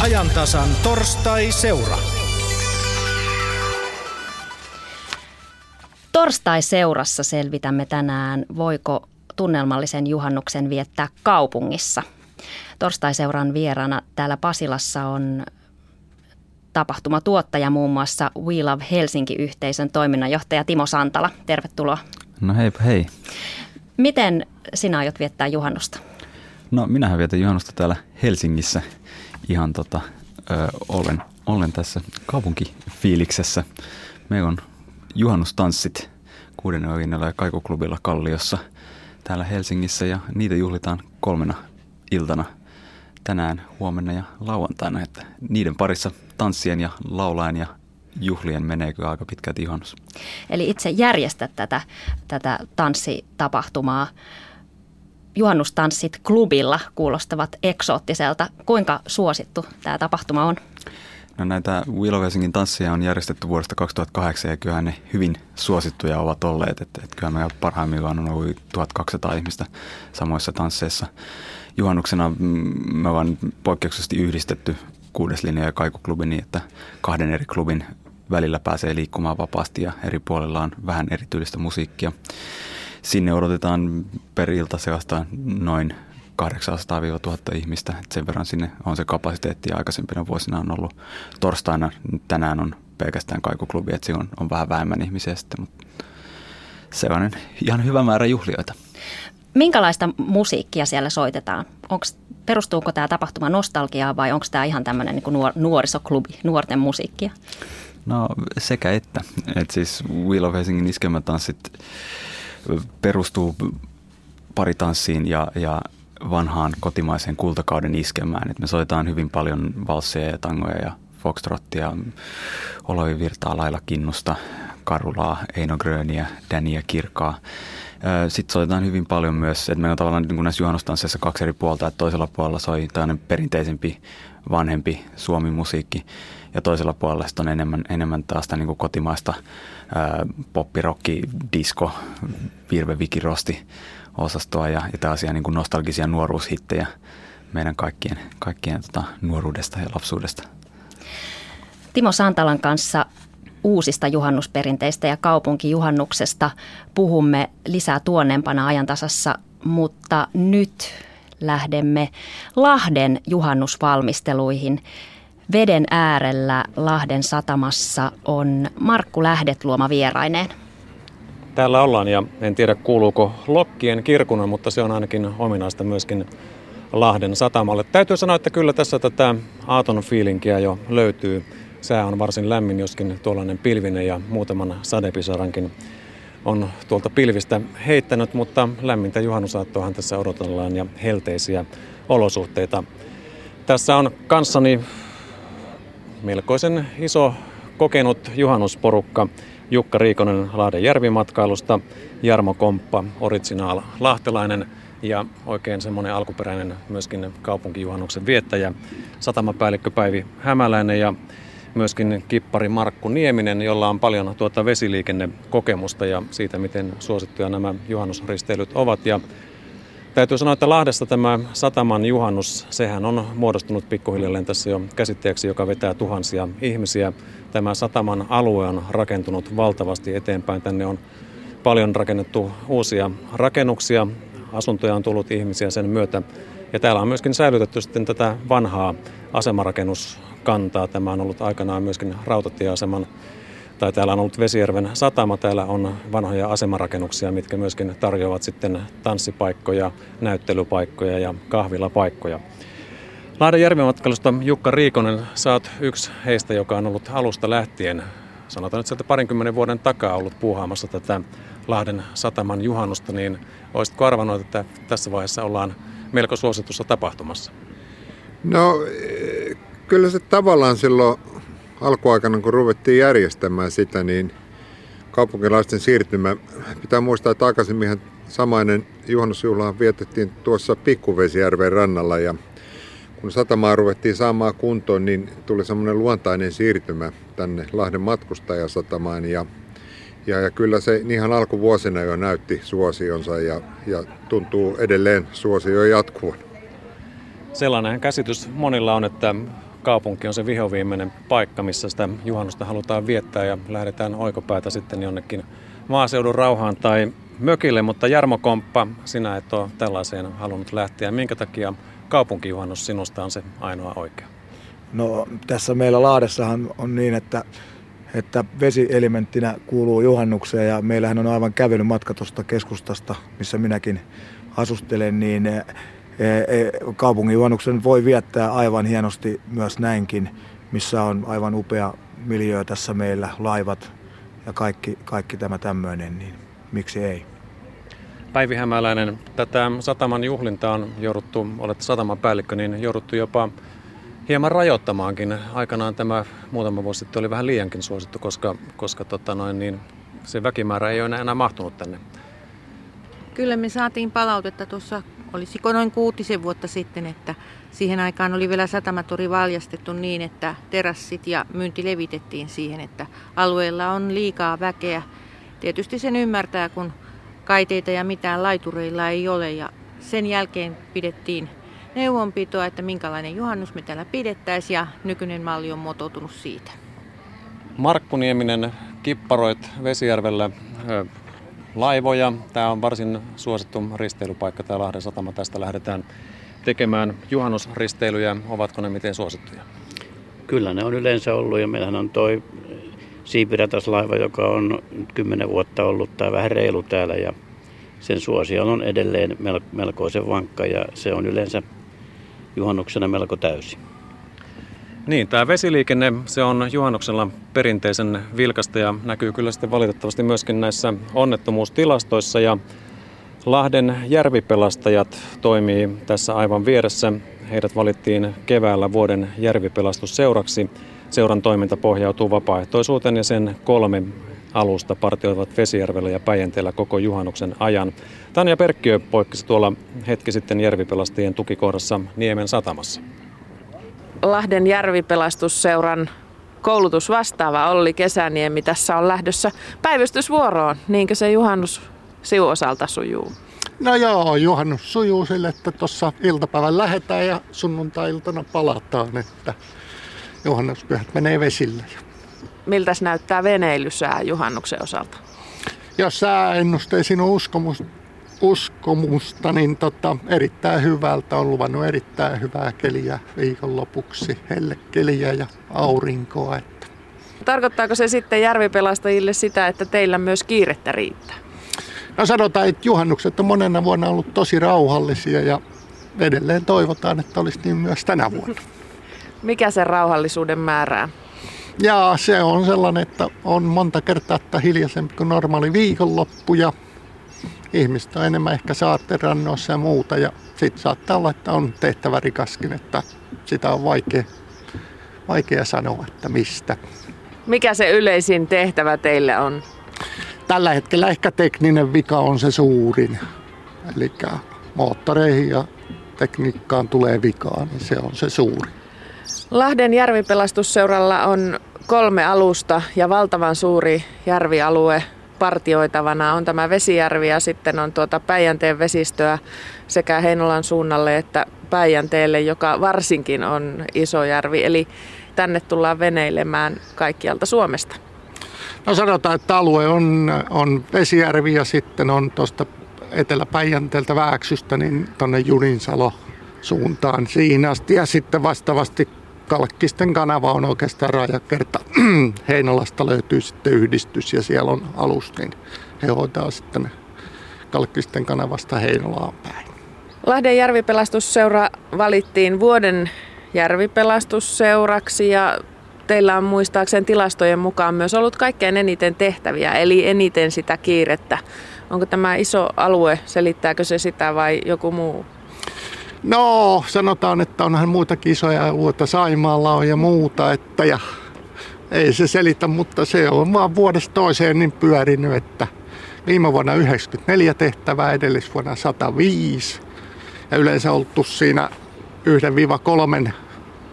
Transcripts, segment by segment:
ajantasan torstai-seura. Torstai-seurassa selvitämme tänään, voiko tunnelmallisen juhannuksen viettää kaupungissa. Torstai-seuran vieraana täällä Pasilassa on tapahtumatuottaja muun muassa We Love Helsinki-yhteisön toiminnanjohtaja Timo Santala. Tervetuloa. No hei hei. Miten sinä aiot viettää juhannusta? No minähän vietän juhannusta täällä Helsingissä ihan tota, ö, olen, olen tässä kaupunkifiiliksessä. Meillä on juhannustanssit kuudennen ja Kaikuklubilla Kalliossa täällä Helsingissä ja niitä juhlitaan kolmena iltana tänään, huomenna ja lauantaina. Että niiden parissa tanssien ja laulaen ja juhlien menee kyllä aika pitkälti juhannus. Eli itse järjestät tätä, tätä tanssitapahtumaa. Juhannustanssit klubilla kuulostavat eksoottiselta. Kuinka suosittu tämä tapahtuma on? No näitä Willow Helsingin tansseja on järjestetty vuodesta 2008 ja kyllähän ne hyvin suosittuja ovat olleet. Että, että kyllä meillä parhaimmillaan on ollut 1200 ihmistä samoissa tansseissa. Juhannuksena mm, me ollaan poikkeuksellisesti yhdistetty kuudes linja ja kaikuklubi niin, että kahden eri klubin välillä pääsee liikkumaan vapaasti ja eri puolilla on vähän erityistä musiikkia. Sinne odotetaan per ilta seasta noin 800-1000 ihmistä. Et sen verran sinne on se kapasiteetti ja aikaisempina vuosina on ollut torstaina, tänään on pelkästään kaikuklubi, että on, on vähän vähemmän ihmisiä sitten, mutta sellainen ihan hyvä määrä juhlioita. Minkälaista musiikkia siellä soitetaan? Onks, perustuuko tämä tapahtuma nostalgiaa vai onko tämä ihan tämmöinen niin nuor, nuorisoklubi, nuorten musiikkia? No sekä että. Et siis Wheel of Helsingin iskelmätanssit perustuu paritanssiin ja, ja vanhaan kotimaiseen kultakauden iskemään. Et me soitaan hyvin paljon valsseja ja tangoja ja foxtrottia, Olavi Virtaa, Laila Kinnusta, Karulaa, Eino Gröniä, Dania Kirkaa. Sitten soitetaan hyvin paljon myös, että meillä on tavallaan niin kuin näissä juhannustansseissa kaksi eri puolta, että toisella puolella soi tämmöinen perinteisempi, vanhempi suomi-musiikki ja toisella puolella on enemmän, enemmän taas niin kuin kotimaista poppirokki, disco, virve, vikirosti osastoa ja, ja tällaisia niin kuin nostalgisia nuoruushittejä meidän kaikkien, kaikkien tota, nuoruudesta ja lapsuudesta. Timo Santalan kanssa uusista juhannusperinteistä ja kaupunkijuhannuksesta puhumme lisää tuonnempana ajantasassa, mutta nyt lähdemme Lahden juhannusvalmisteluihin. Veden äärellä Lahden satamassa on Markku Lähdetluoma vieraineen. Täällä ollaan ja en tiedä kuuluuko Lokkien kirkuna, mutta se on ainakin ominaista myöskin Lahden satamalle. Täytyy sanoa, että kyllä tässä tätä aaton fiilinkiä jo löytyy. Sää on varsin lämmin, joskin tuollainen pilvinen ja muutaman sadepisarankin on tuolta pilvistä heittänyt, mutta lämmintä juhannusaattoahan tässä odotellaan ja helteisiä olosuhteita. Tässä on kanssani melkoisen iso kokenut juhannusporukka. Jukka Riikonen Lahden järvimatkailusta, Jarmo Komppa, Original Lahtelainen ja oikein semmoinen alkuperäinen myöskin kaupunkijuhannuksen viettäjä, satamapäällikkö Päivi Hämäläinen ja myöskin kippari Markku Nieminen, jolla on paljon tuota vesiliikennekokemusta ja siitä, miten suosittuja nämä juhannusristeilyt ovat. Ja Täytyy sanoa, että Lahdessa tämä sataman juhannus, sehän on muodostunut pikkuhiljalleen tässä jo käsitteeksi, joka vetää tuhansia ihmisiä. Tämä sataman alue on rakentunut valtavasti eteenpäin. Tänne on paljon rakennettu uusia rakennuksia, asuntoja on tullut ihmisiä sen myötä. Ja täällä on myöskin säilytetty sitten tätä vanhaa asemarakennuskantaa. Tämä on ollut aikanaan myöskin rautatieaseman tai täällä on ollut Vesijärven satama, täällä on vanhoja asemarakennuksia, mitkä myöskin tarjoavat sitten tanssipaikkoja, näyttelypaikkoja ja kahvilapaikkoja. Lahden järvimatkailusta Jukka Riikonen, saat yksi heistä, joka on ollut alusta lähtien, sanotaan nyt sieltä parinkymmenen vuoden takaa ollut puuhaamassa tätä Lahden sataman juhannusta, niin olisitko arvannut, että tässä vaiheessa ollaan melko suositussa tapahtumassa? No eh, kyllä se tavallaan silloin alkuaikana, kun ruvettiin järjestämään sitä, niin kaupunkilaisten siirtymä, pitää muistaa, että aikaisemminhan samainen juhannusjuhla vietettiin tuossa Pikkuvesijärven rannalla ja kun satamaa ruvettiin saamaan kuntoon, niin tuli semmoinen luontainen siirtymä tänne Lahden matkustajasatamaan ja, ja, ja kyllä se ihan alkuvuosina jo näytti suosionsa ja, ja tuntuu edelleen suosio jatkuvan. Sellainen käsitys monilla on, että kaupunki on se vihoviimeinen paikka, missä sitä juhannusta halutaan viettää ja lähdetään oikopäätä sitten jonnekin maaseudun rauhaan tai mökille, mutta Jarmo Komppa, sinä et ole tällaiseen halunnut lähteä. Minkä takia kaupunkijuhannus sinusta on se ainoa oikea? No tässä meillä Laadessahan on niin, että, että vesielementtinä kuuluu juhannukseen ja meillähän on aivan kävelymatka tuosta keskustasta, missä minäkin asustelen, niin kaupungin juhannuksen voi viettää aivan hienosti myös näinkin, missä on aivan upea miljöö tässä meillä, laivat ja kaikki, kaikki tämä tämmöinen, niin miksi ei? Päivi Hämäläinen, tätä sataman juhlintaa on jouduttu, olet sataman päällikkö, niin jouduttu jopa hieman rajoittamaankin. Aikanaan tämä muutama vuosi sitten oli vähän liiankin suosittu, koska, koska tota noin, niin se väkimäärä ei ole enää mahtunut tänne. Kyllä me saatiin palautetta tuossa, olisiko noin kuutisen vuotta sitten, että siihen aikaan oli vielä satamatori valjastettu niin, että terassit ja myynti levitettiin siihen, että alueella on liikaa väkeä. Tietysti sen ymmärtää, kun kaiteita ja mitään laitureilla ei ole ja sen jälkeen pidettiin neuvonpitoa, että minkälainen juhannus me täällä pidettäisiin ja nykyinen malli on muotoutunut siitä. Markku Nieminen, kipparoit Vesijärvellä laivoja. Tämä on varsin suosittu risteilypaikka, tämä Lahden satama. Tästä lähdetään tekemään juhannusristeilyjä. Ovatko ne miten suosittuja? Kyllä ne on yleensä ollut ja meillähän on toi siipirataslaiva, joka on kymmenen vuotta ollut tai vähän reilu täällä ja sen suosio on edelleen melkoisen vankka ja se on yleensä juhannuksena melko täysi. Niin, tämä vesiliikenne, se on juhannuksella perinteisen vilkasta ja näkyy kyllä sitten valitettavasti myöskin näissä onnettomuustilastoissa ja Lahden järvipelastajat toimii tässä aivan vieressä. Heidät valittiin keväällä vuoden järvipelastusseuraksi. Seuran toiminta pohjautuu vapaaehtoisuuteen ja sen kolme alusta partioivat Vesijärvellä ja Päijänteellä koko juhannuksen ajan. Tanja Perkkiö poikkesi tuolla hetki sitten järvipelastajien tukikohdassa Niemen satamassa. Lahden järvipelastusseuran koulutusvastaava Olli Kesäniemi tässä on lähdössä päivystysvuoroon. Niinkö se juhannus sivuosalta sujuu? No joo, juhannus sujuu sille, että tuossa iltapäivän lähetään ja sunnuntai-iltana palataan, että juhannuspyhät menee vesille. Miltä näyttää veneilysää juhannuksen osalta? Jos sääennusteisiin on uskomus, uskomusta, niin tota, erittäin hyvältä. On luvannut erittäin hyvää keliä viikonlopuksi, hellekeliä ja aurinkoa. Että. Tarkoittaako se sitten järvipelastajille sitä, että teillä myös kiirettä riittää? No sanotaan, että juhannukset on monena vuonna ollut tosi rauhallisia ja edelleen toivotaan, että olisi niin myös tänä vuonna. Mikä sen rauhallisuuden määrää? Ja se on sellainen, että on monta kertaa että hiljaisempi kuin normaali viikonloppu ja ihmiset on enemmän ehkä saatterannoissa ja muuta. Ja sitten saattaa olla, että on tehtävä rikaskin, että sitä on vaikea, vaikea sanoa, että mistä. Mikä se yleisin tehtävä teille on? Tällä hetkellä ehkä tekninen vika on se suurin. Eli moottoreihin ja tekniikkaan tulee vikaa, niin se on se suuri. Lahden järvipelastusseuralla on kolme alusta ja valtavan suuri järvialue partioitavana on tämä Vesijärvi ja sitten on tuota Päijänteen vesistöä sekä Heinolan suunnalle että Päijänteelle, joka varsinkin on iso järvi. Eli tänne tullaan veneilemään kaikkialta Suomesta. No sanotaan, että alue on, on Vesijärvi ja sitten on tuosta Etelä-Päijänteeltä Vääksystä niin tuonne Juninsalo suuntaan siinä asti. Ja sitten vastaavasti Kalkkisten kanava on oikeastaan rajakerta. Heinolasta löytyy sitten yhdistys ja siellä on alus, niin he hoitaa sitten Kalkkisten kanavasta Heinolaan päin. Lahden järvipelastusseura valittiin vuoden järvipelastusseuraksi ja teillä on muistaakseni tilastojen mukaan myös ollut kaikkein eniten tehtäviä, eli eniten sitä kiirettä. Onko tämä iso alue, selittääkö se sitä vai joku muu No, sanotaan, että onhan muitakin isoja alueita Saimaalla on ja muuta, että ja ei se selitä, mutta se on vaan vuodesta toiseen niin pyörinyt, että viime vuonna 94 tehtävää, edellisvuonna 105 ja yleensä oltu siinä 1-3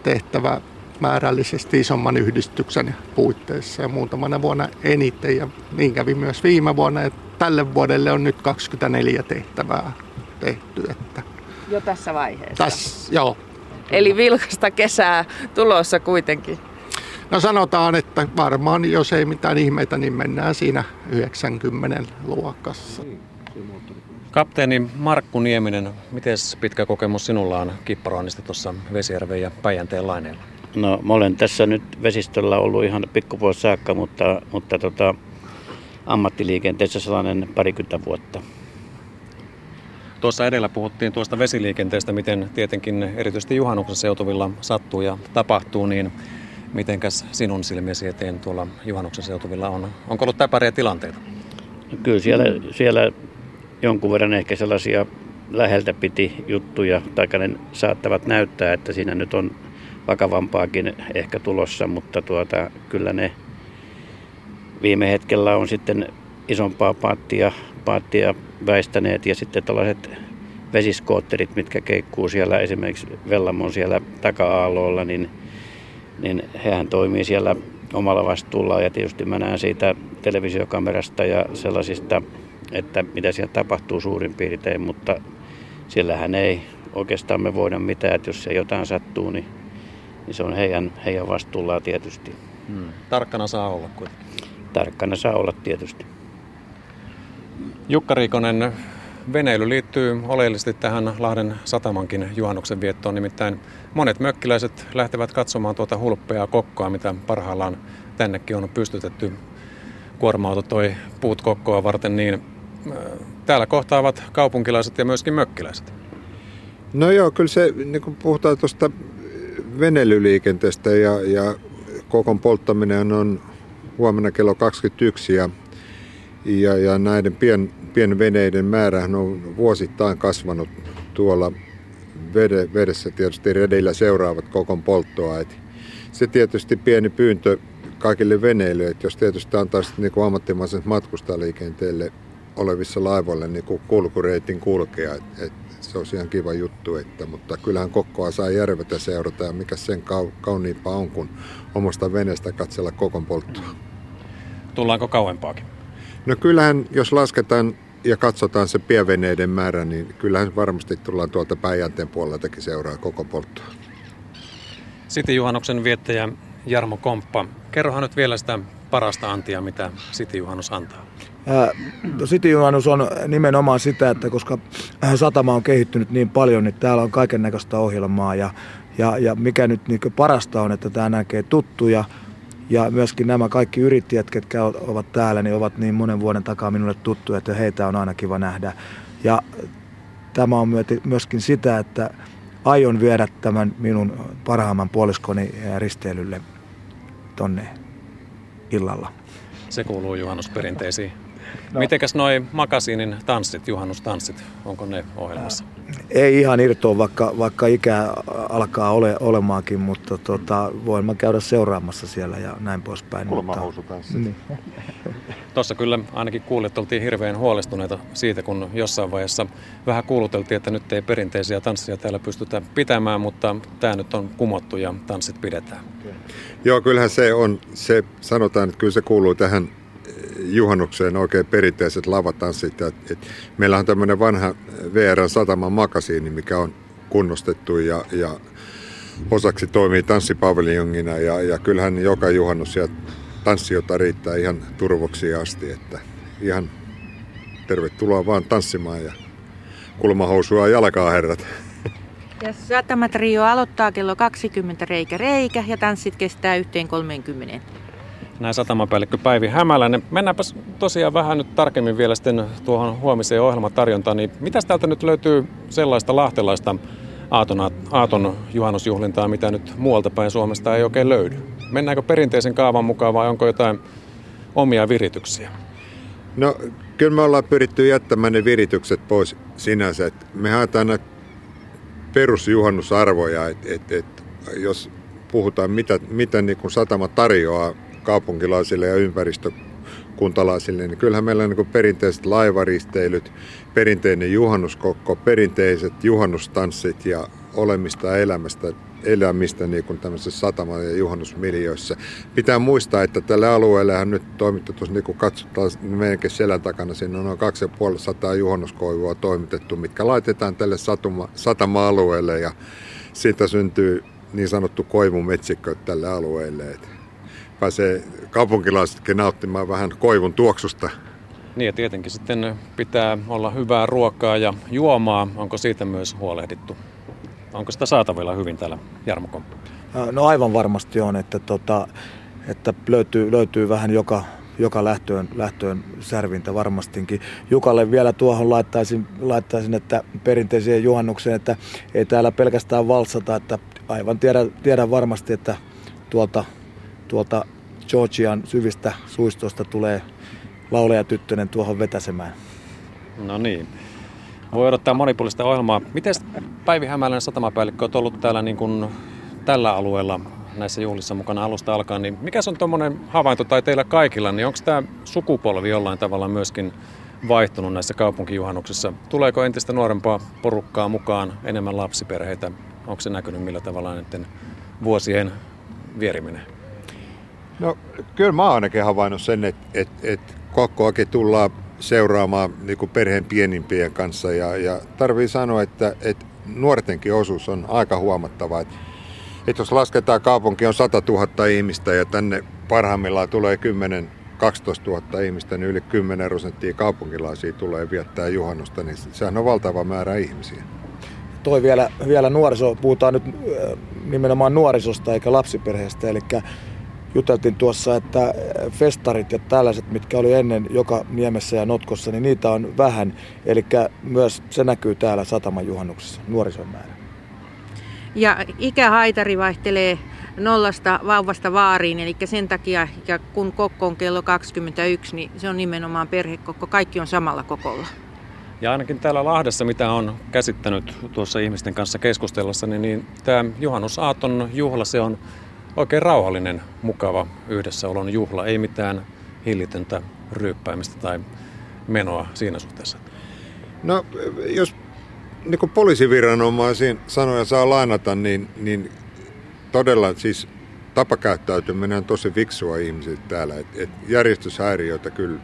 tehtävää määrällisesti isomman yhdistyksen puitteissa ja muutamana vuonna eniten ja niin kävi myös viime vuonna ja tälle vuodelle on nyt 24 tehtävää tehty. Että jo tässä vaiheessa? Tässä, joo. Eli vilkasta kesää tulossa kuitenkin. No sanotaan, että varmaan jos ei mitään ihmeitä, niin mennään siinä 90 luokassa. Kapteeni Markku Nieminen, miten pitkä kokemus sinulla on kipparoinnista tuossa Vesijärven ja Päijänteen laineella? No mä olen tässä nyt vesistöllä ollut ihan pikkupuolesta saakka, mutta, mutta tota, ammattiliikenteessä sellainen parikymmentä vuotta. Tuossa edellä puhuttiin tuosta vesiliikenteestä, miten tietenkin erityisesti juhannuksen seutuvilla sattuu ja tapahtuu, niin mitenkäs sinun silmiesi eteen tuolla juhannuksen seutuvilla on? Onko ollut täpäriä tilanteita? No kyllä siellä, siellä jonkun verran ehkä sellaisia läheltä piti juttuja, tai ne saattavat näyttää, että siinä nyt on vakavampaakin ehkä tulossa, mutta tuota, kyllä ne viime hetkellä on sitten isompaa paattia, paattia väistäneet ja sitten tällaiset vesiskootterit, mitkä keikkuu siellä esimerkiksi Vellamon siellä taka-aalloilla, niin, niin hehän toimii siellä omalla vastuullaan ja tietysti mä näen siitä televisiokamerasta ja sellaisista, että mitä siellä tapahtuu suurin piirtein, mutta siellähän ei oikeastaan me voida mitään, että jos se jotain sattuu, niin, niin se on heidän, heidän vastuullaan tietysti. Hmm. Tarkkana saa olla kuitenkin. Tarkkana saa olla tietysti. Jukka Riikonen, veneily liittyy oleellisesti tähän Lahden satamankin juhannuksen viettoon. Nimittäin monet mökkiläiset lähtevät katsomaan tuota hulppeaa kokkoa, mitä parhaillaan tännekin on pystytetty. Kuorma-auto toi puut kokkoa varten, niin äh, täällä kohtaavat kaupunkilaiset ja myöskin mökkiläiset. No joo, kyllä se, niin kun puhutaan tuosta veneilyliikenteestä ja, ja kokon polttaminen on huomenna kello 21 ja, ja, ja näiden pien, pienveneiden määrä on vuosittain kasvanut tuolla vede, vedessä tietysti redeillä seuraavat kokon polttoa. Et se tietysti pieni pyyntö kaikille veneille, että jos tietysti antaisi niin kuin ammattimaisen matkustajaliikenteelle olevissa laivoille niin kuin kulkureitin kulkea, että et se olisi ihan kiva juttu, että, mutta kyllähän kokkoa saa järvetä seurata ja mikä sen kauniimpaa on, kun omasta veneestä katsella kokon polttoa. Tullaanko kauempaakin? No kyllähän, jos lasketaan ja katsotaan se pienveneiden määrä, niin kyllähän varmasti tullaan tuolta Päijänteen puoleltakin seuraa koko polttoa. Sitten juhannuksen viettäjä Jarmo Komppa, kerrohan nyt vielä sitä parasta antia, mitä City Juhannus antaa. No City Juhannus on nimenomaan sitä, että koska satama on kehittynyt niin paljon, niin täällä on kaiken näköistä ohjelmaa ja, ja, ja mikä nyt niin parasta on, että tämä näkee tuttuja ja myöskin nämä kaikki yrittäjät, ketkä ovat täällä, niin ovat niin monen vuoden takaa minulle tuttuja, että heitä on aina kiva nähdä. Ja tämä on myöskin sitä, että aion viedä tämän minun parhaamman puoliskoni risteilylle tonne illalla. Se kuuluu juhannusperinteisiin. No. Mitenkäs noin makasiinin tanssit, juhannustanssit, onko ne ohjelmassa? Ei ihan irtoa, vaikka, vaikka ikä alkaa ole, olemaankin, mutta tota, voin mä käydä seuraamassa siellä ja näin poispäin. Kulmahousutanssit. Niin. Tuossa kyllä ainakin kuulijat oltiin hirveän huolestuneita siitä, kun jossain vaiheessa vähän kuuluteltiin, että nyt ei perinteisiä tansseja täällä pystytä pitämään, mutta tämä nyt on kumottu ja tanssit pidetään. Joo, kyllähän se on, se sanotaan, että kyllä se kuuluu tähän juhannukseen oikein perinteiset lavatanssit. Et, et, meillä on tämmöinen vanha VRn sataman makasiini, mikä on kunnostettu ja, ja osaksi toimii tanssipaviljongina ja, ja kyllähän joka juhannus ja tanssiota riittää ihan turvoksi asti, että ihan tervetuloa vaan tanssimaan ja kulmahousua jalkaa herrat. Ja Satamatrio aloittaa kello 20 reikä reikä ja tanssit kestää yhteen 30 näin satamapäällikkö Päivi Hämäläinen. Mennäänpäs tosiaan vähän nyt tarkemmin vielä sitten tuohon huomiseen ohjelmatarjontaan. Niin mitäs täältä nyt löytyy sellaista lahtelaista aaton, aaton juhannusjuhlintaa, mitä nyt muualta päin Suomesta ei oikein löydy? Mennäänkö perinteisen kaavan mukaan vai onko jotain omia virityksiä? No kyllä me ollaan pyritty jättämään ne viritykset pois sinänsä. Et me haetaan näitä perusjuhannusarvoja, että et, et, jos puhutaan mitä, mitä niin kuin satama tarjoaa kaupunkilaisille ja ympäristökuntalaisille, niin kyllähän meillä on niin perinteiset laivaristeilyt, perinteinen juhannuskokko, perinteiset juhannustanssit ja olemista elämästä, elämistä niin kuin tämmöisessä satama- ja juhannusmiljöissä. Pitää muistaa, että tälle alueelle nyt toimittu, tuossa niin kuin katsotaan meidänkin selän takana, siinä on noin 2500 juhannuskoivua toimitettu, mitkä laitetaan tälle satuma, satama-alueelle ja siitä syntyy niin sanottu koivumetsikkö tälle alueelle. Et pääsee kaupunkilaisetkin nauttimaan vähän koivun tuoksusta. Niin ja tietenkin sitten pitää olla hyvää ruokaa ja juomaa. Onko siitä myös huolehdittu? Onko sitä saatavilla hyvin täällä Jarmo No aivan varmasti on, että, tota, että löytyy, löytyy vähän joka, joka lähtöön, lähtöön särvintä varmastinkin. Jukalle vielä tuohon laittaisin, laittaisin että perinteiseen juhannukseen, että ei täällä pelkästään valsata, että aivan tiedän, tiedän varmasti, että tuolta, tuolta Georgian syvistä suistoista tulee lauleja tyttönen tuohon vetäsemään. No niin. Voi odottaa monipuolista ohjelmaa. Miten Päivi Hämäläinen satamapäällikkö on ollut täällä niin kuin tällä alueella näissä juhlissa mukana alusta alkaen, niin mikä on tuommoinen havainto tai teillä kaikilla, niin onko tämä sukupolvi jollain tavalla myöskin vaihtunut näissä kaupunkijuhannuksissa? Tuleeko entistä nuorempaa porukkaa mukaan, enemmän lapsiperheitä? Onko se näkynyt millä tavalla näiden vuosien vieriminen? No kyllä mä oon ainakin havainnut sen, että, että, että kokkoakin tullaan seuraamaan niin perheen pienimpien kanssa ja, ja tarvii sanoa, että, että nuortenkin osuus on aika huomattava. Että, että jos lasketaan kaupunki on 100 000 ihmistä ja tänne parhaimmillaan tulee 10 12 000 ihmistä, niin yli 10 prosenttia kaupunkilaisia tulee viettää juhannusta, niin sehän on valtava määrä ihmisiä. Toi vielä, vielä nuoriso, puhutaan nyt nimenomaan nuorisosta eikä lapsiperheestä, eli juteltiin tuossa, että festarit ja tällaiset, mitkä oli ennen joka niemessä ja notkossa, niin niitä on vähän. Eli myös se näkyy täällä sataman juhannuksessa, nuorison määrä. Ja ikähaitari vaihtelee nollasta vauvasta vaariin, eli sen takia, ja kun kokko on kello 21, niin se on nimenomaan perhekokko. Kaikki on samalla kokolla. Ja ainakin täällä Lahdessa, mitä on käsittänyt tuossa ihmisten kanssa keskustellessa, niin, niin tämä juhannusaaton juhla, se on oikein rauhallinen, mukava yhdessäolon juhla. Ei mitään hillitöntä ryyppäämistä tai menoa siinä suhteessa. No, jos niin poliisiviranomaisiin sanoja saa lainata, niin, niin todella siis tapakäyttäytyminen on tosi fiksua ihmisiltä täällä. Et, et järjestyshäiriöitä kyllä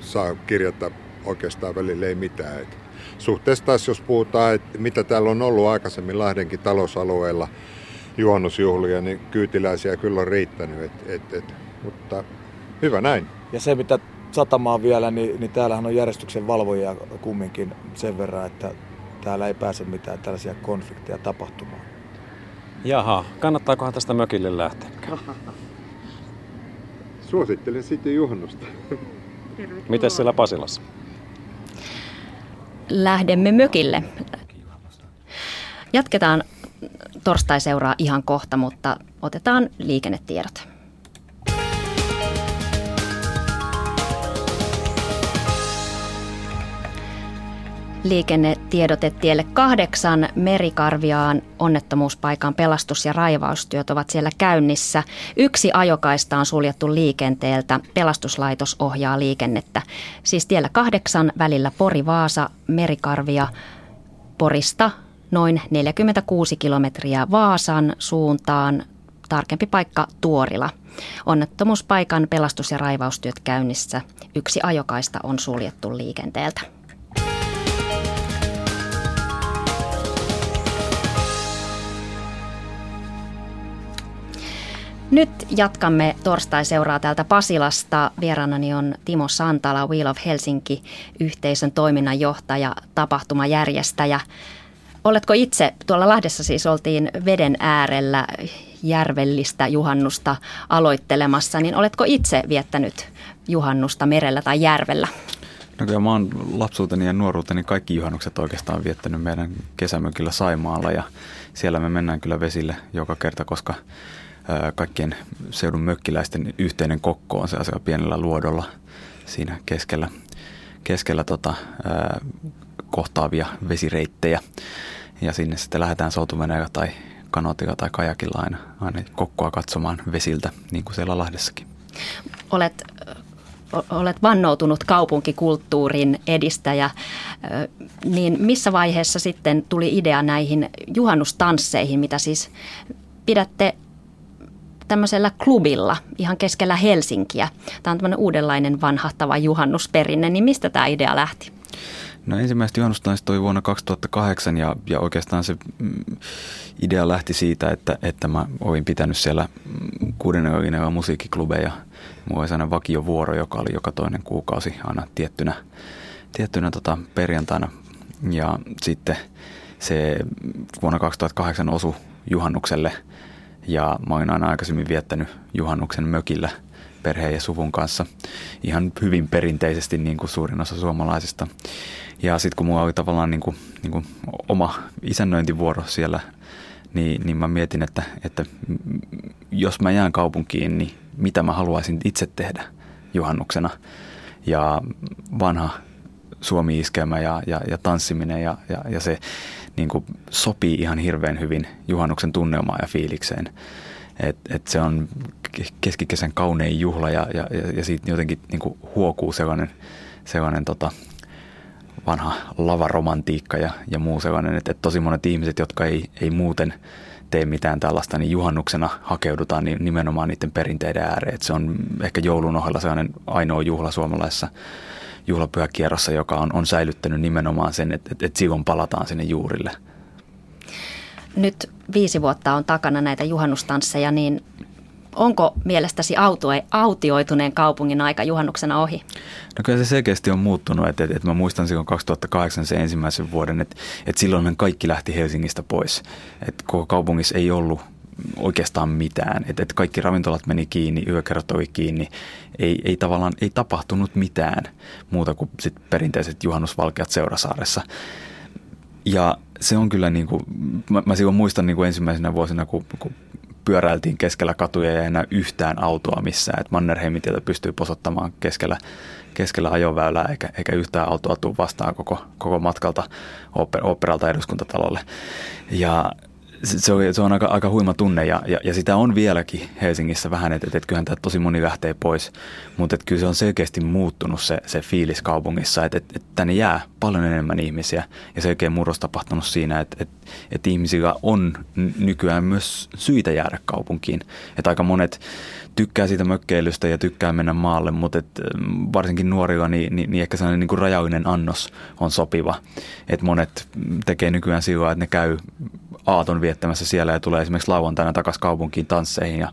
saa kirjata oikeastaan välillä ei mitään. Et suhteessa taas jos puhutaan, että mitä täällä on ollut aikaisemmin Lahdenkin talousalueella juhannusjuhlia, niin kyytiläisiä kyllä on riittänyt. Et, et, et, mutta hyvä näin. Ja se mitä satamaan vielä, niin, niin täällähän on järjestyksen valvojia kumminkin sen verran, että täällä ei pääse mitään tällaisia konflikteja tapahtumaan. Jaha, kannattaakohan tästä mökille lähteä? Suosittelen sitten juhannusta. Miten siellä Pasilassa? Lähdemme mökille. Jatketaan torstai seuraa ihan kohta, mutta otetaan liikennetiedot. Liikennetiedote tielle kahdeksan Merikarviaan onnettomuuspaikan pelastus- ja raivaustyöt ovat siellä käynnissä. Yksi ajokaista on suljettu liikenteeltä. Pelastuslaitos ohjaa liikennettä. Siis tiellä kahdeksan välillä Pori-Vaasa, Merikarvia, Porista noin 46 kilometriä Vaasan suuntaan. Tarkempi paikka Tuorila. Onnettomuuspaikan pelastus- ja raivaustyöt käynnissä. Yksi ajokaista on suljettu liikenteeltä. Nyt jatkamme torstai seuraa täältä Pasilasta. Vieraanani on Timo Santala, Wheel of Helsinki, yhteisön toiminnanjohtaja, tapahtumajärjestäjä. Oletko itse, tuolla Lahdessa siis oltiin veden äärellä järvellistä juhannusta aloittelemassa, niin oletko itse viettänyt juhannusta merellä tai järvellä? No kyllä mä oon lapsuuteni ja nuoruuteni kaikki juhannukset oikeastaan viettänyt meidän kesämökillä Saimaalla ja siellä me mennään kyllä vesille joka kerta, koska kaikkien seudun mökkiläisten yhteinen kokko on se asia pienellä luodolla siinä keskellä, keskellä tota, kohtaavia vesireittejä. Ja sinne sitten lähdetään soutuveneellä tai kanotilla tai kajakilla aina, aina kokkoa katsomaan vesiltä, niin kuin siellä Lahdessakin. Olet olet vannoutunut kaupunkikulttuurin edistäjä, niin missä vaiheessa sitten tuli idea näihin juhannustansseihin, mitä siis pidätte tämmöisellä klubilla ihan keskellä Helsinkiä. Tämä on tämmöinen uudenlainen vanhahtava juhannusperinne, niin mistä tämä idea lähti? No ensimmäiset juhannustaiset toi vuonna 2008 ja, ja oikeastaan se mm, idea lähti siitä, että, että mä olin pitänyt siellä mm, kuuden musiikkiklubeja. Mulla oli vakio vakiovuoro, joka oli joka toinen kuukausi aina tiettynä, tiettynä tota perjantaina. Ja sitten se vuonna 2008 osu juhannukselle ja mä olin aina aikaisemmin viettänyt juhannuksen mökillä perheen ja suvun kanssa ihan hyvin perinteisesti niin kuin suurin osa suomalaisista. Ja sitten kun mulla oli tavallaan niin kuin, niin kuin oma isännöintivuoro siellä, niin, niin mä mietin, että, että jos mä jään kaupunkiin, niin mitä mä haluaisin itse tehdä juhannuksena. Ja vanha Suomi-iskelmä ja, ja, ja tanssiminen ja, ja, ja se niin kuin sopii ihan hirveän hyvin juhannuksen tunnelmaan ja fiilikseen. Et, et se on keskikesän kaunein juhla ja, ja, ja siitä jotenkin niin kuin huokuu sellainen, sellainen tota, vanha lavaromantiikka ja, ja muu sellainen, että, että tosi monet ihmiset, jotka ei, ei muuten tee mitään tällaista, niin juhannuksena hakeudutaan niin nimenomaan niiden perinteiden ääreen. Että se on ehkä joulun ohella sellainen ainoa juhla suomalaisessa juhlapyhäkierrossa, joka on, on säilyttänyt nimenomaan sen, että, että, että silloin palataan sinne juurille. Nyt viisi vuotta on takana näitä juhannustansseja, niin onko mielestäsi autioituneen kaupungin aika juhannuksena ohi? No kyllä se selkeästi on muuttunut. Että, että, että mä muistan silloin 2008 sen ensimmäisen vuoden, että, että silloin kaikki lähti Helsingistä pois. Että koko kaupungissa ei ollut oikeastaan mitään. Että, että kaikki ravintolat meni kiinni, yökerrot oli kiinni. Ei, ei tavallaan ei tapahtunut mitään muuta kuin sit perinteiset juhannusvalkeat Seurasaaressa. Ja se on kyllä niin kuin, mä, mä silloin muistan niin kuin ensimmäisenä vuosina, kun, kun pyöräiltiin keskellä katuja ja ei enää yhtään autoa missään. Että Mannerheimitieltä pystyy posottamaan keskellä, keskellä ajoväylää eikä, eikä yhtään autoa tule vastaan koko, koko matkalta operalta eduskuntatalolle. Ja se on, se on aika, aika huima tunne ja, ja, ja, sitä on vieläkin Helsingissä vähän, että, että kyllähän tämä tosi moni lähtee pois, mutta että kyllä se on selkeästi muuttunut se, se fiilis kaupungissa, että, että, että tänne jää paljon enemmän ihmisiä ja selkeä murros tapahtunut siinä, että, että, että ihmisillä on nykyään myös syitä jäädä kaupunkiin, että aika monet tykkää siitä mökkeilystä ja tykkää mennä maalle, mutta et, varsinkin nuorilla niin, niin, niin ehkä sellainen niin kuin rajallinen annos on sopiva. Et monet tekee nykyään sillä että ne käy aaton viettämässä siellä ja tulee esimerkiksi lauantaina takaisin kaupunkiin tansseihin. Ja,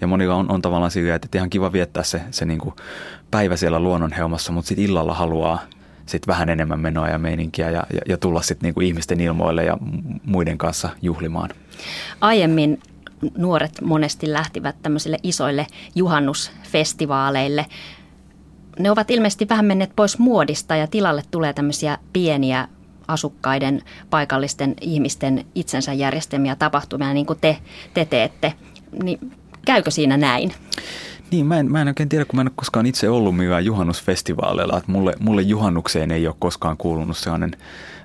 ja monilla on, on tavallaan sillä, että ihan kiva viettää se, se niin kuin päivä siellä luonnonhelmassa, mutta sitten illalla haluaa sit vähän enemmän menoa ja meininkiä ja, ja, ja tulla sitten niinku ihmisten ilmoille ja muiden kanssa juhlimaan. Aiemmin nuoret monesti lähtivät tämmöisille isoille juhannusfestivaaleille. Ne ovat ilmeisesti vähän menneet pois muodista ja tilalle tulee tämmöisiä pieniä asukkaiden, paikallisten ihmisten itsensä järjestämiä tapahtumia, niin kuin te, te teette. Niin käykö siinä näin? Niin, mä en, mä en oikein tiedä, kun mä en ole koskaan itse ollut millään juhannusfestivaaleilla. Että mulle, mulle juhannukseen ei ole koskaan kuulunut sellainen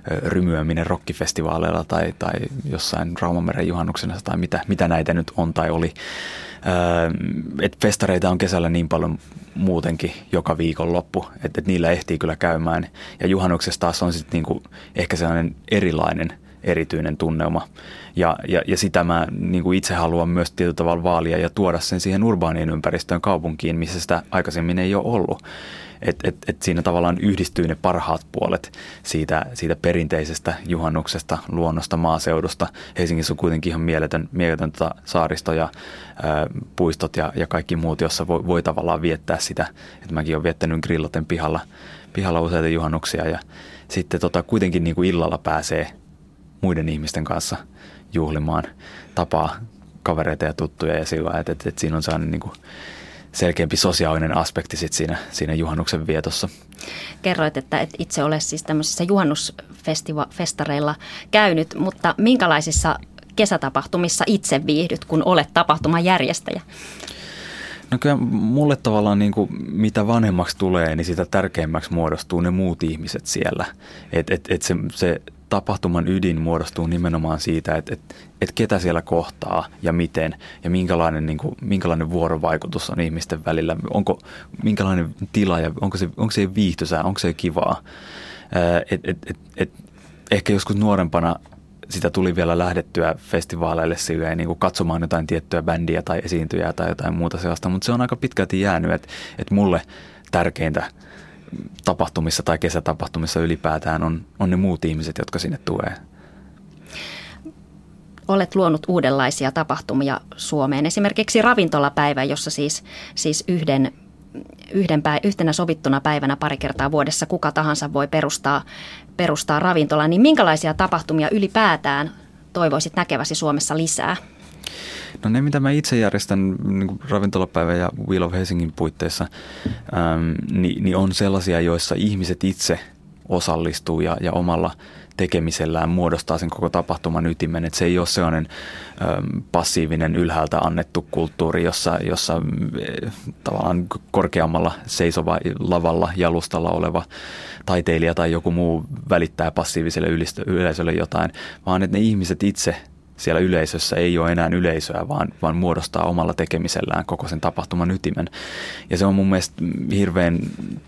rymyäminen rockifestivaaleilla tai, tai jossain Raumameren juhannuksena tai mitä, mitä näitä nyt on tai oli. Et festareita on kesällä niin paljon muutenkin joka viikon loppu, että et niillä ehtii kyllä käymään. Ja juhannuksessa taas on sitten niinku ehkä sellainen erilainen – erityinen tunnelma. Ja, ja, ja sitä mä niin kuin itse haluan myös tietyllä tavalla vaalia ja tuoda sen siihen urbaaniin ympäristöön kaupunkiin, missä sitä aikaisemmin ei ole ollut. Että et, et siinä tavallaan yhdistyy ne parhaat puolet siitä, siitä perinteisestä juhannuksesta, luonnosta, maaseudusta. Helsingissä on kuitenkin ihan mieletön, mieletön tota saaristo ja ää, puistot ja, ja kaikki muut, jossa voi, voi tavallaan viettää sitä. Että mäkin olen viettänyt grillaten pihalla, pihalla useita juhannuksia ja sitten tota, kuitenkin niin kuin illalla pääsee muiden ihmisten kanssa juhlimaan, tapaa kavereita ja tuttuja ja sillä että, että, että siinä on sellainen niin kuin selkeämpi sosiaalinen aspekti sit siinä, siinä juhannuksen vietossa. Kerroit, että et itse ole siis tämmöisissä juhannusfestareilla käynyt, mutta minkälaisissa kesätapahtumissa itse viihdyt, kun olet tapahtuman järjestäjä? No kyllä mulle tavallaan niin kuin, mitä vanhemmaksi tulee, niin sitä tärkeämmäksi muodostuu ne muut ihmiset siellä. Et, et, et se, se tapahtuman ydin muodostuu nimenomaan siitä, että, että, että ketä siellä kohtaa ja miten ja minkälainen, niin kuin, minkälainen vuorovaikutus on ihmisten välillä. Onko minkälainen tila ja onko se, onko se viihtyisää, onko se kivaa. Et, et, et, et, ehkä joskus nuorempana sitä tuli vielä lähdettyä festivaaleille silleen, niin kuin katsomaan jotain tiettyä bändiä tai esiintyjää tai jotain muuta sellaista, mutta se on aika pitkälti jäänyt, että, että mulle tärkeintä tapahtumissa tai kesätapahtumissa ylipäätään on, on ne muut ihmiset, jotka sinne tulee. Olet luonut uudenlaisia tapahtumia Suomeen, esimerkiksi ravintolapäivä, jossa siis, siis yhden yhden päivä, yhtenä sovittuna päivänä pari kertaa vuodessa kuka tahansa voi perustaa, perustaa ravintola, niin minkälaisia tapahtumia ylipäätään toivoisit näkeväsi Suomessa lisää? No ne, mitä mä itse järjestän niin ravintolapäivä ja Wheel of Helsingin puitteissa, ähm, niin, niin on sellaisia, joissa ihmiset itse osallistuu ja, ja omalla tekemisellään muodostaa sen koko tapahtuman ytimen. Että se ei ole sellainen äm, passiivinen ylhäältä annettu kulttuuri, jossa, jossa äh, tavallaan korkeammalla seisova lavalla jalustalla oleva taiteilija tai joku muu välittää passiiviselle yleisölle jotain, vaan että ne ihmiset itse – siellä yleisössä ei ole enää yleisöä, vaan, vaan muodostaa omalla tekemisellään koko sen tapahtuman ytimen. Ja se on mun mielestä hirveän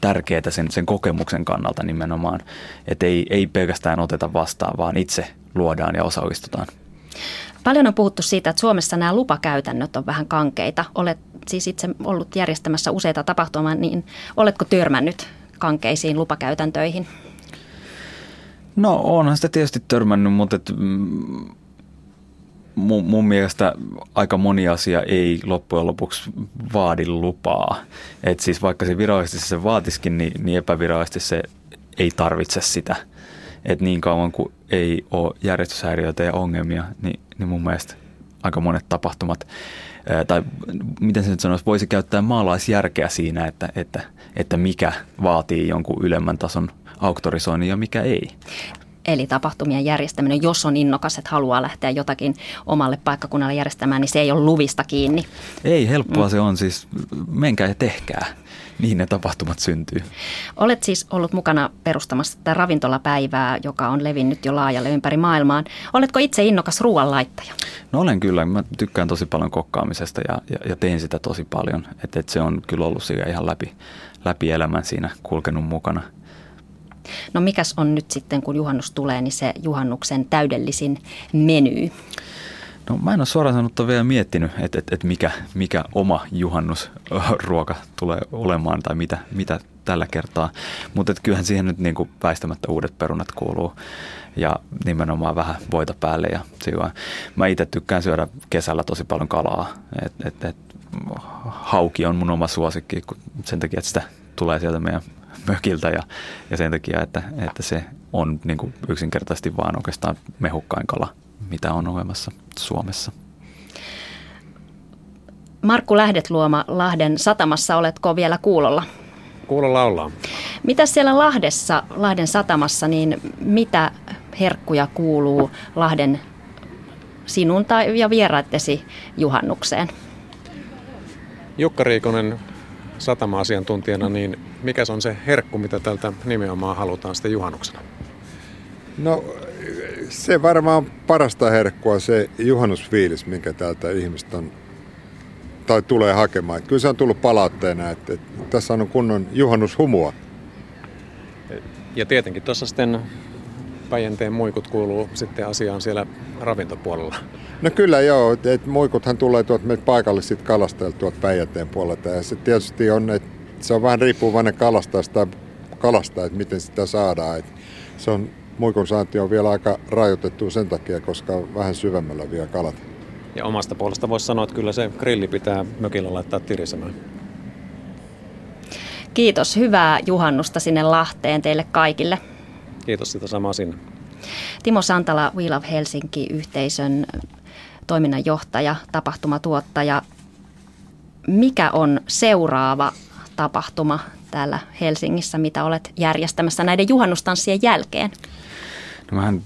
tärkeää sen, sen kokemuksen kannalta nimenomaan, että ei, ei pelkästään oteta vastaan, vaan itse luodaan ja osallistutaan. Paljon on puhuttu siitä, että Suomessa nämä lupakäytännöt on vähän kankeita. Olet siis itse ollut järjestämässä useita tapahtumia, niin oletko törmännyt kankeisiin lupakäytäntöihin? No onhan sitä tietysti törmännyt, mutta et, mm, mun, mun mielestä aika moni asia ei loppujen lopuksi vaadi lupaa. Et siis vaikka se virallisesti se vaatiskin, niin, niin epävirallisesti se ei tarvitse sitä. Et niin kauan kuin ei ole järjestyshäiriöitä ja ongelmia, niin, niin mun mielestä aika monet tapahtumat, ää, tai miten se nyt sanoisi, voisi käyttää maalaisjärkeä siinä, että, että, että mikä vaatii jonkun ylemmän tason auktorisoinnin ja mikä ei eli tapahtumien järjestäminen, jos on innokas, että haluaa lähteä jotakin omalle paikkakunnalle järjestämään, niin se ei ole luvista kiinni. Ei, helppoa mm. se on siis, menkää ja tehkää. Niin ne tapahtumat syntyy. Olet siis ollut mukana perustamassa tätä ravintolapäivää, joka on levinnyt jo laajalle ympäri maailmaan. Oletko itse innokas ruoanlaittaja? No olen kyllä. Mä tykkään tosi paljon kokkaamisesta ja, ja, ja teen sitä tosi paljon. Että et se on kyllä ollut ihan läpi, läpi elämän siinä kulkenut mukana – No mikäs on nyt sitten, kun juhannus tulee, niin se juhannuksen täydellisin meny? No mä en ole suoraan sanottu vielä miettinyt, että, että, että mikä, mikä oma juhannusruoka tulee olemaan tai mitä, mitä tällä kertaa. Mutta kyllähän siihen nyt niin kuin väistämättä uudet perunat kuuluu ja nimenomaan vähän voita päälle. Ja mä itse tykkään syödä kesällä tosi paljon kalaa. Et, et, et, hauki on mun oma suosikki sen takia, että sitä tulee sieltä meidän mökiltä ja, ja sen takia, että, että se on niin kuin yksinkertaisesti vaan oikeastaan mehukkain kala, mitä on olemassa Suomessa. Markku Lähdetluoma Lahden satamassa, oletko vielä kuulolla? Kuulolla ollaan. Mitä siellä Lahdessa, Lahden satamassa, niin mitä herkkuja kuuluu Lahden sinun tai ja vieraittesi juhannukseen? Jukka Riikonen satama-asiantuntijana, niin mikä on se herkku, mitä tältä nimenomaan halutaan sitten juhannuksena? No se varmaan parasta herkkua se juhannusfiilis, minkä täältä ihmiset on tai tulee hakemaan. Kyllä se on tullut palautteena, että, että tässä on kunnon juhannushumua. Ja tietenkin tuossa sitten Päijänteen muikut kuuluu sitten asiaan siellä ravintopuolella. No kyllä joo, että muikuthan tulee tuot meitä paikalliset kalastajilta tuolta Päijänteen puolelta. Ja se tietysti on, että se on vähän riippuvainen kalastajasta kalasta, että miten sitä saadaan. Että se on, muikun saanti on vielä aika rajoitettu sen takia, koska on vähän syvemmällä vielä kalat. Ja omasta puolesta voisi sanoa, että kyllä se grilli pitää mökillä laittaa tirisemään. Kiitos. Hyvää juhannusta sinne Lahteen teille kaikille. Kiitos sitä samaa sinne. Timo Santala, We Love Helsinki-yhteisön toiminnanjohtaja, tapahtumatuottaja. Mikä on seuraava tapahtuma täällä Helsingissä, mitä olet järjestämässä näiden juhannustanssien jälkeen? No mähän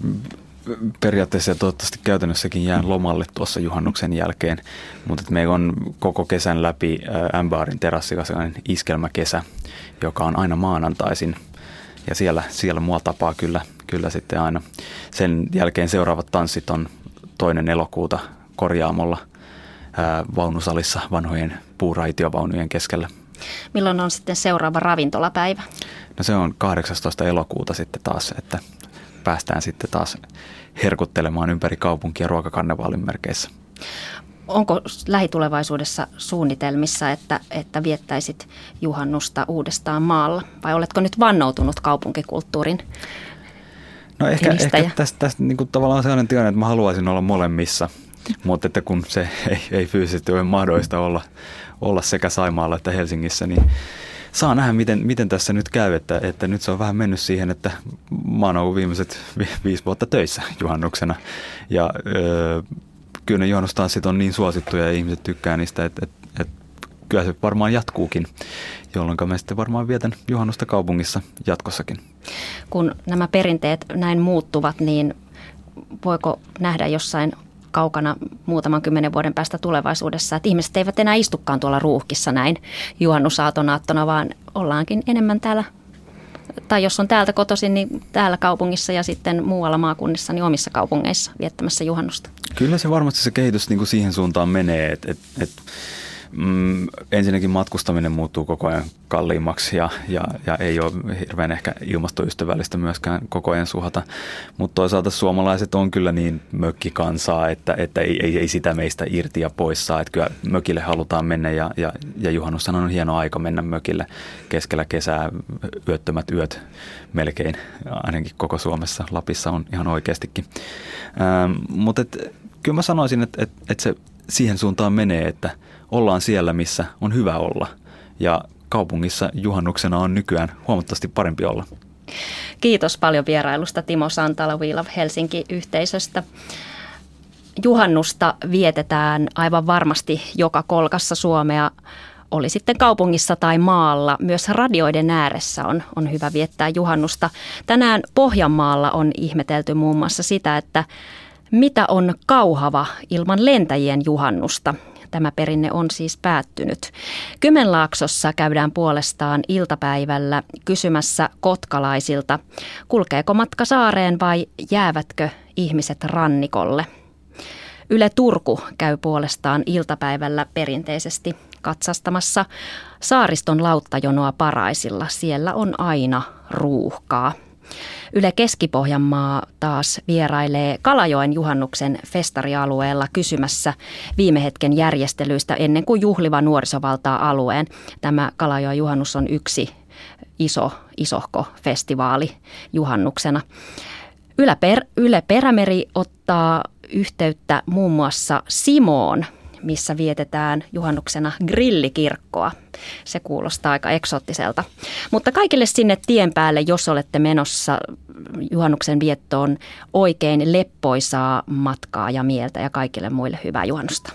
periaatteessa ja toivottavasti käytännössäkin jään lomalle tuossa juhannuksen jälkeen, mutta meillä on koko kesän läpi Ämbaarin terassilla sellainen iskelmäkesä, joka on aina maanantaisin ja siellä, siellä mua tapaa kyllä, kyllä sitten aina. Sen jälkeen seuraavat tanssit on toinen elokuuta korjaamolla ää, vaunusalissa vanhojen puuraitiovaunujen keskellä. Milloin on sitten seuraava ravintolapäivä? No se on 18. elokuuta sitten taas, että päästään sitten taas herkuttelemaan ympäri kaupunkia ruokakarnevaalin merkeissä. Onko lähitulevaisuudessa suunnitelmissa, että, että viettäisit juhannusta uudestaan maalla? Vai oletko nyt vannoutunut kaupunkikulttuurin No ehkä, ehkä tästä, tästä niin kuin tavallaan sellainen tilanne, että mä haluaisin olla molemmissa, mutta että kun se ei, ei fyysisesti ole mahdollista olla, olla sekä Saimaalla että Helsingissä, niin saa nähdä, miten, miten tässä nyt käy, että, että nyt se on vähän mennyt siihen, että mä oon ollut viimeiset vi, viisi vuotta töissä juhannuksena ja öö, kyllä ne juhannustanssit on niin suosittuja ja ihmiset tykkää niistä, että, että, että kyllä se varmaan jatkuukin, jolloin me sitten varmaan vietän juhannusta kaupungissa jatkossakin. Kun nämä perinteet näin muuttuvat, niin voiko nähdä jossain kaukana muutaman kymmenen vuoden päästä tulevaisuudessa, että ihmiset eivät enää istukaan tuolla ruuhkissa näin juhannusaatonaattona, vaan ollaankin enemmän täällä tai jos on täältä kotoisin, niin täällä kaupungissa ja sitten muualla maakunnissa, niin omissa kaupungeissa viettämässä juhannusta. Kyllä se varmasti se kehitys niin kuin siihen suuntaan menee, että et, et Mm, ensinnäkin matkustaminen muuttuu koko ajan kalliimmaksi ja, ja, ja ei ole hirveän ehkä ilmastoystävällistä myöskään koko ajan suhata. Mutta toisaalta suomalaiset on kyllä niin mökkikansaa, että, että ei, ei, ei sitä meistä irti ja pois saa. Että kyllä mökille halutaan mennä ja, ja, ja juhannus on hieno aika mennä mökille keskellä kesää, yöttömät yöt melkein, ainakin koko Suomessa, Lapissa on ihan oikeastikin. Ähm, Mutta kyllä mä sanoisin, että, että, että se siihen suuntaan menee, että – ollaan siellä, missä on hyvä olla. Ja kaupungissa juhannuksena on nykyään huomattavasti parempi olla. Kiitos paljon vierailusta Timo Santala Wheel of Helsinki-yhteisöstä. Juhannusta vietetään aivan varmasti joka kolkassa Suomea, oli sitten kaupungissa tai maalla. Myös radioiden ääressä on, on hyvä viettää juhannusta. Tänään Pohjanmaalla on ihmetelty muun muassa sitä, että mitä on kauhava ilman lentäjien juhannusta. Tämä perinne on siis päättynyt. Kymenlaaksossa käydään puolestaan iltapäivällä kysymässä kotkalaisilta, kulkeeko matka saareen vai jäävätkö ihmiset rannikolle. Yle Turku käy puolestaan iltapäivällä perinteisesti katsastamassa saariston lauttajonoa Paraisilla. Siellä on aina ruuhkaa. Yle Keski-Pohjanmaa taas vierailee Kalajoen juhannuksen festarialueella kysymässä viime hetken järjestelyistä ennen kuin juhliva nuoriso valtaa alueen. Tämä Kalajoen juhannus on yksi iso, isohko festivaali juhannuksena. Yle, per, Yle Perämeri ottaa yhteyttä muun muassa Simoon, missä vietetään juhannuksena grillikirkkoa. Se kuulostaa aika eksoottiselta. Mutta kaikille sinne tien päälle, jos olette menossa juhannuksen viettoon, oikein leppoisaa matkaa ja mieltä ja kaikille muille hyvää juhannusta.